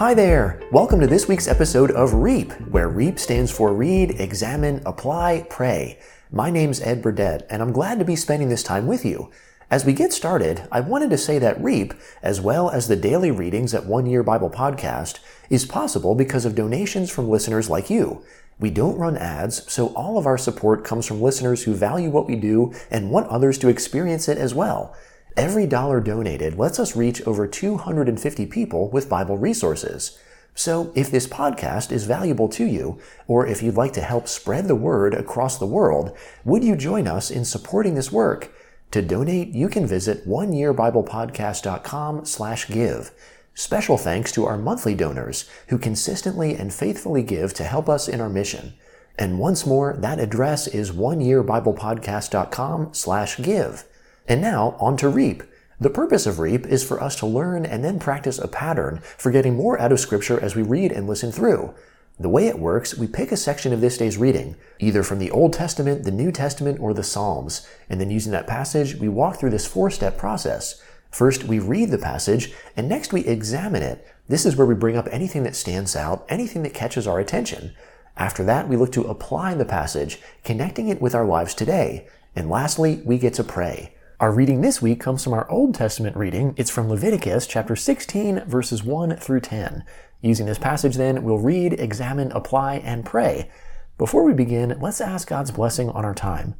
Hi there! Welcome to this week's episode of REAP, where REAP stands for Read, Examine, Apply, Pray. My name's Ed Burdett, and I'm glad to be spending this time with you. As we get started, I wanted to say that REAP, as well as the daily readings at One Year Bible Podcast, is possible because of donations from listeners like you. We don't run ads, so all of our support comes from listeners who value what we do and want others to experience it as well. Every dollar donated lets us reach over 250 people with Bible resources. So, if this podcast is valuable to you, or if you'd like to help spread the word across the world, would you join us in supporting this work? To donate, you can visit oneyearbiblepodcast.com slash give. Special thanks to our monthly donors who consistently and faithfully give to help us in our mission. And once more, that address is oneyearbiblepodcast.com slash give. And now, on to REAP. The purpose of REAP is for us to learn and then practice a pattern for getting more out of Scripture as we read and listen through. The way it works, we pick a section of this day's reading, either from the Old Testament, the New Testament, or the Psalms, and then using that passage, we walk through this four step process. First, we read the passage, and next we examine it. This is where we bring up anything that stands out, anything that catches our attention. After that, we look to apply the passage, connecting it with our lives today. And lastly, we get to pray. Our reading this week comes from our Old Testament reading. It's from Leviticus chapter 16, verses 1 through 10. Using this passage, then, we'll read, examine, apply, and pray. Before we begin, let's ask God's blessing on our time.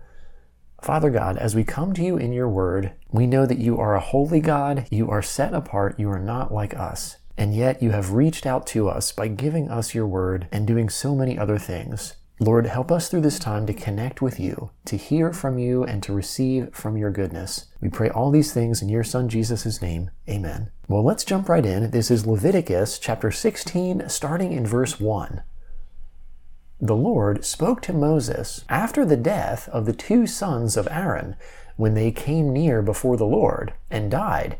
Father God, as we come to you in your word, we know that you are a holy God, you are set apart, you are not like us. And yet you have reached out to us by giving us your word and doing so many other things. Lord, help us through this time to connect with you, to hear from you, and to receive from your goodness. We pray all these things in your Son Jesus' name. Amen. Well, let's jump right in. This is Leviticus chapter 16, starting in verse 1. The Lord spoke to Moses after the death of the two sons of Aaron, when they came near before the Lord, and died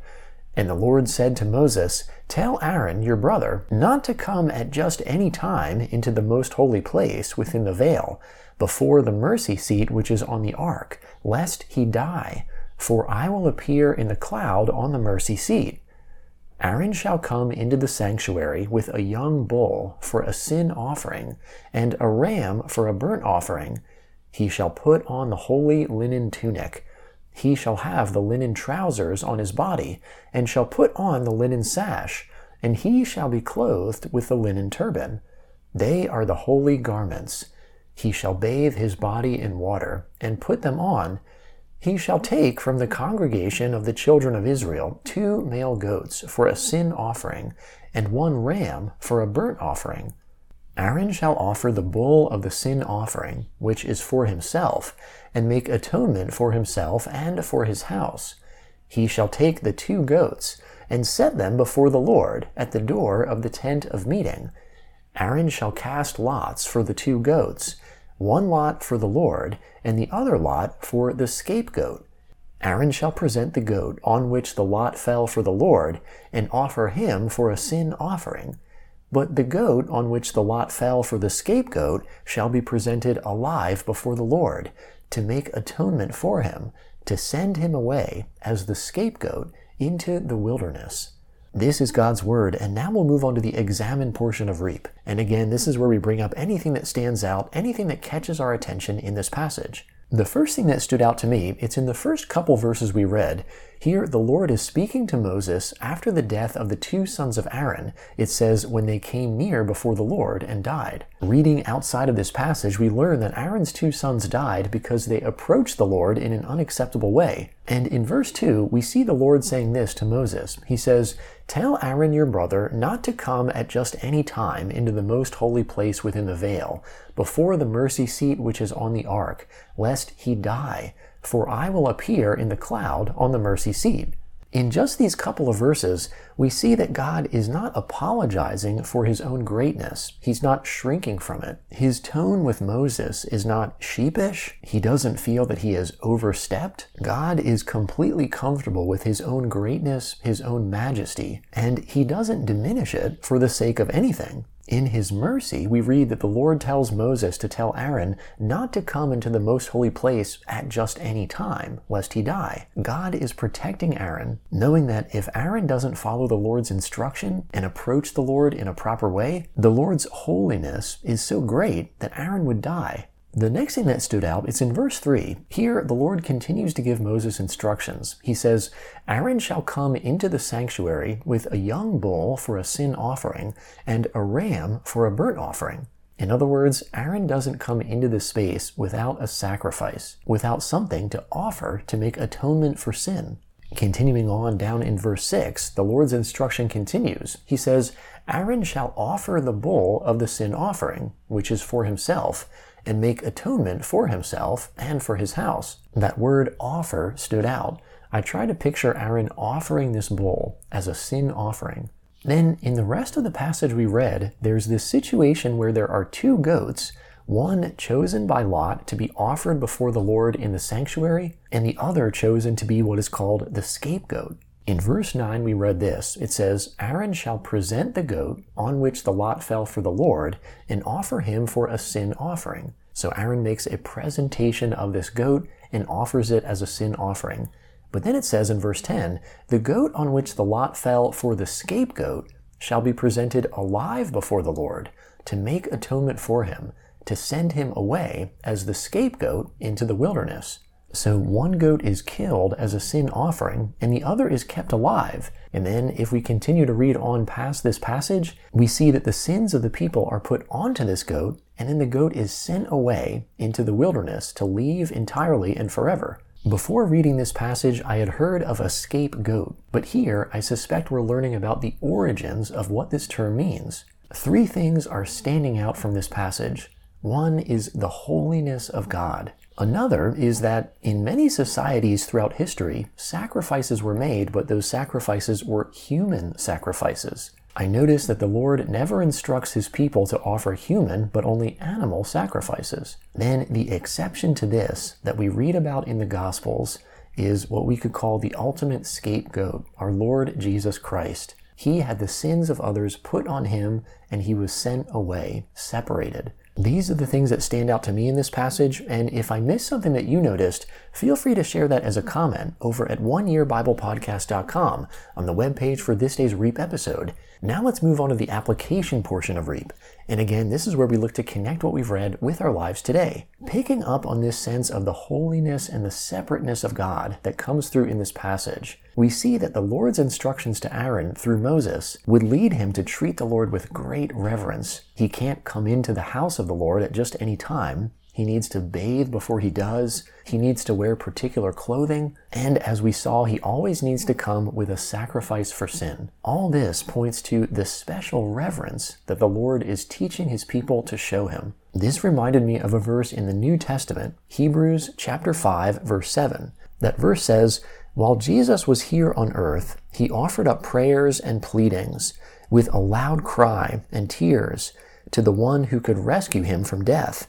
and the Lord said to Moses, Tell Aaron, your brother, not to come at just any time into the most holy place within the veil, before the mercy seat which is on the ark, lest he die. For I will appear in the cloud on the mercy seat. Aaron shall come into the sanctuary with a young bull for a sin offering, and a ram for a burnt offering. He shall put on the holy linen tunic he shall have the linen trousers on his body, and shall put on the linen sash, and he shall be clothed with the linen turban. They are the holy garments. He shall bathe his body in water, and put them on. He shall take from the congregation of the children of Israel two male goats for a sin offering, and one ram for a burnt offering. Aaron shall offer the bull of the sin offering, which is for himself, and make atonement for himself and for his house. He shall take the two goats, and set them before the Lord at the door of the tent of meeting. Aaron shall cast lots for the two goats, one lot for the Lord, and the other lot for the scapegoat. Aaron shall present the goat on which the lot fell for the Lord, and offer him for a sin offering. But the goat on which the lot fell for the scapegoat shall be presented alive before the Lord, to make atonement for him, to send him away as the scapegoat into the wilderness. This is God's word, and now we'll move on to the examine portion of Reap. And again, this is where we bring up anything that stands out, anything that catches our attention in this passage. The first thing that stood out to me, it's in the first couple verses we read. Here, the Lord is speaking to Moses after the death of the two sons of Aaron. It says, when they came near before the Lord and died. Reading outside of this passage, we learn that Aaron's two sons died because they approached the Lord in an unacceptable way. And in verse 2, we see the Lord saying this to Moses. He says, Tell Aaron your brother not to come at just any time into the most holy place within the veil, before the mercy seat which is on the ark, lest he die. For I will appear in the cloud on the mercy seat. In just these couple of verses, we see that God is not apologizing for his own greatness. He's not shrinking from it. His tone with Moses is not sheepish. He doesn't feel that he has overstepped. God is completely comfortable with his own greatness, his own majesty, and he doesn't diminish it for the sake of anything. In his mercy, we read that the Lord tells Moses to tell Aaron not to come into the most holy place at just any time, lest he die. God is protecting Aaron knowing that if Aaron doesn't follow the Lord's instruction and approach the Lord in a proper way, the Lord's holiness is so great that Aaron would die. The next thing that stood out is in verse 3. Here, the Lord continues to give Moses instructions. He says, Aaron shall come into the sanctuary with a young bull for a sin offering and a ram for a burnt offering. In other words, Aaron doesn't come into the space without a sacrifice, without something to offer to make atonement for sin. Continuing on down in verse 6, the Lord's instruction continues. He says, Aaron shall offer the bull of the sin offering, which is for himself, and make atonement for himself and for his house. That word offer stood out. I try to picture Aaron offering this bull as a sin offering. Then, in the rest of the passage we read, there's this situation where there are two goats, one chosen by Lot to be offered before the Lord in the sanctuary, and the other chosen to be what is called the scapegoat. In verse 9, we read this. It says, Aaron shall present the goat on which the lot fell for the Lord and offer him for a sin offering. So Aaron makes a presentation of this goat and offers it as a sin offering. But then it says in verse 10, the goat on which the lot fell for the scapegoat shall be presented alive before the Lord to make atonement for him, to send him away as the scapegoat into the wilderness. So one goat is killed as a sin offering, and the other is kept alive. And then, if we continue to read on past this passage, we see that the sins of the people are put onto this goat, and then the goat is sent away into the wilderness to leave entirely and forever. Before reading this passage, I had heard of a scapegoat, but here I suspect we're learning about the origins of what this term means. Three things are standing out from this passage. One is the holiness of God. Another is that in many societies throughout history, sacrifices were made, but those sacrifices were human sacrifices. I notice that the Lord never instructs his people to offer human, but only animal sacrifices. Then the exception to this that we read about in the Gospels is what we could call the ultimate scapegoat, our Lord Jesus Christ. He had the sins of others put on him, and he was sent away, separated. These are the things that stand out to me in this passage, and if I missed something that you noticed, feel free to share that as a comment over at oneyearbiblepodcast.com on the webpage for this day's REAP episode. Now let's move on to the application portion of REAP. And again, this is where we look to connect what we've read with our lives today. Picking up on this sense of the holiness and the separateness of God that comes through in this passage, we see that the Lord's instructions to Aaron through Moses would lead him to treat the Lord with great reverence. He can't come into the house of the Lord at just any time. He needs to bathe before he does. He needs to wear particular clothing. And as we saw, he always needs to come with a sacrifice for sin. All this points to the special reverence that the Lord is teaching his people to show him. This reminded me of a verse in the New Testament, Hebrews chapter 5, verse 7. That verse says, While Jesus was here on earth, he offered up prayers and pleadings with a loud cry and tears to the one who could rescue him from death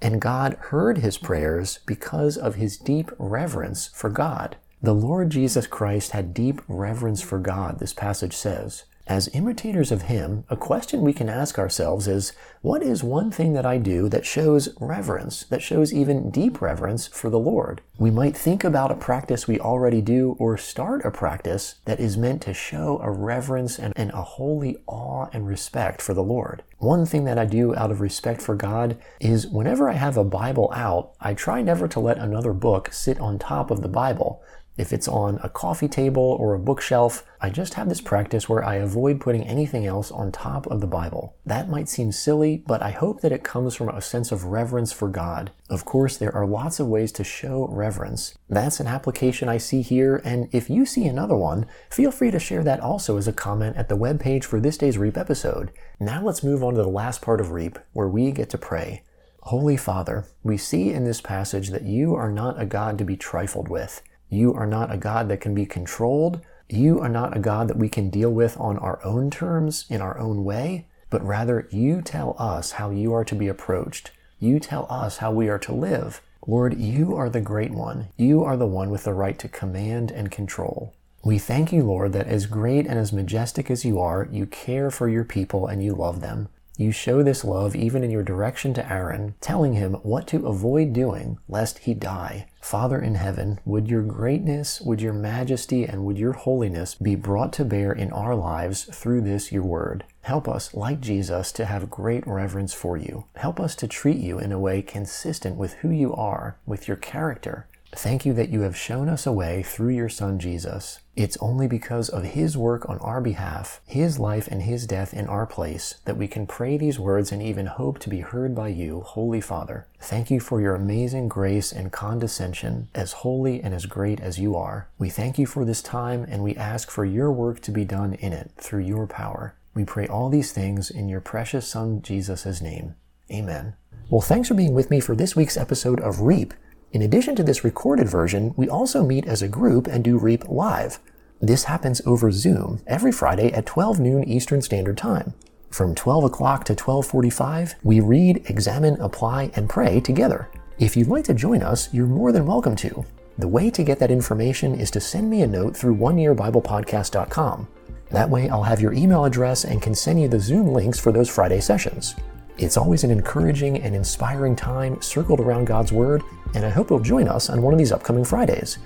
and God heard his prayers because of his deep reverence for God. The Lord Jesus Christ had deep reverence for God, this passage says. As imitators of Him, a question we can ask ourselves is what is one thing that I do that shows reverence, that shows even deep reverence for the Lord? We might think about a practice we already do or start a practice that is meant to show a reverence and, and a holy awe and respect for the Lord. One thing that I do out of respect for God is whenever I have a Bible out, I try never to let another book sit on top of the Bible. If it's on a coffee table or a bookshelf, I just have this practice where I avoid putting anything else on top of the Bible. That might seem silly, but I hope that it comes from a sense of reverence for God. Of course, there are lots of ways to show reverence. That's an application I see here, and if you see another one, feel free to share that also as a comment at the webpage for this day's REAP episode. Now let's move on to the last part of REAP, where we get to pray. Holy Father, we see in this passage that you are not a God to be trifled with. You are not a God that can be controlled. You are not a God that we can deal with on our own terms, in our own way, but rather you tell us how you are to be approached. You tell us how we are to live. Lord, you are the great one. You are the one with the right to command and control. We thank you, Lord, that as great and as majestic as you are, you care for your people and you love them. You show this love even in your direction to Aaron, telling him what to avoid doing lest he die. Father in heaven, would your greatness, would your majesty, and would your holiness be brought to bear in our lives through this your word. Help us, like Jesus, to have great reverence for you. Help us to treat you in a way consistent with who you are, with your character, Thank you that you have shown us a way through your Son Jesus. It's only because of His work on our behalf, His life and His death in our place, that we can pray these words and even hope to be heard by you, Holy Father. Thank you for your amazing grace and condescension, as holy and as great as you are. We thank you for this time and we ask for your work to be done in it through your power. We pray all these things in your precious Son Jesus' name. Amen. Well, thanks for being with me for this week's episode of Reap. In addition to this recorded version, we also meet as a group and do REAP live. This happens over Zoom every Friday at 12 noon Eastern Standard Time. From 12 o'clock to 12:45, we read, examine, apply, and pray together. If you'd like to join us, you're more than welcome to. The way to get that information is to send me a note through oneyearbiblepodcast.com. That way, I'll have your email address and can send you the Zoom links for those Friday sessions. It's always an encouraging and inspiring time circled around God's Word, and I hope you'll join us on one of these upcoming Fridays.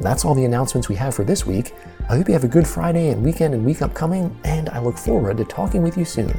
That's all the announcements we have for this week. I hope you have a good Friday and weekend and week upcoming, and I look forward to talking with you soon.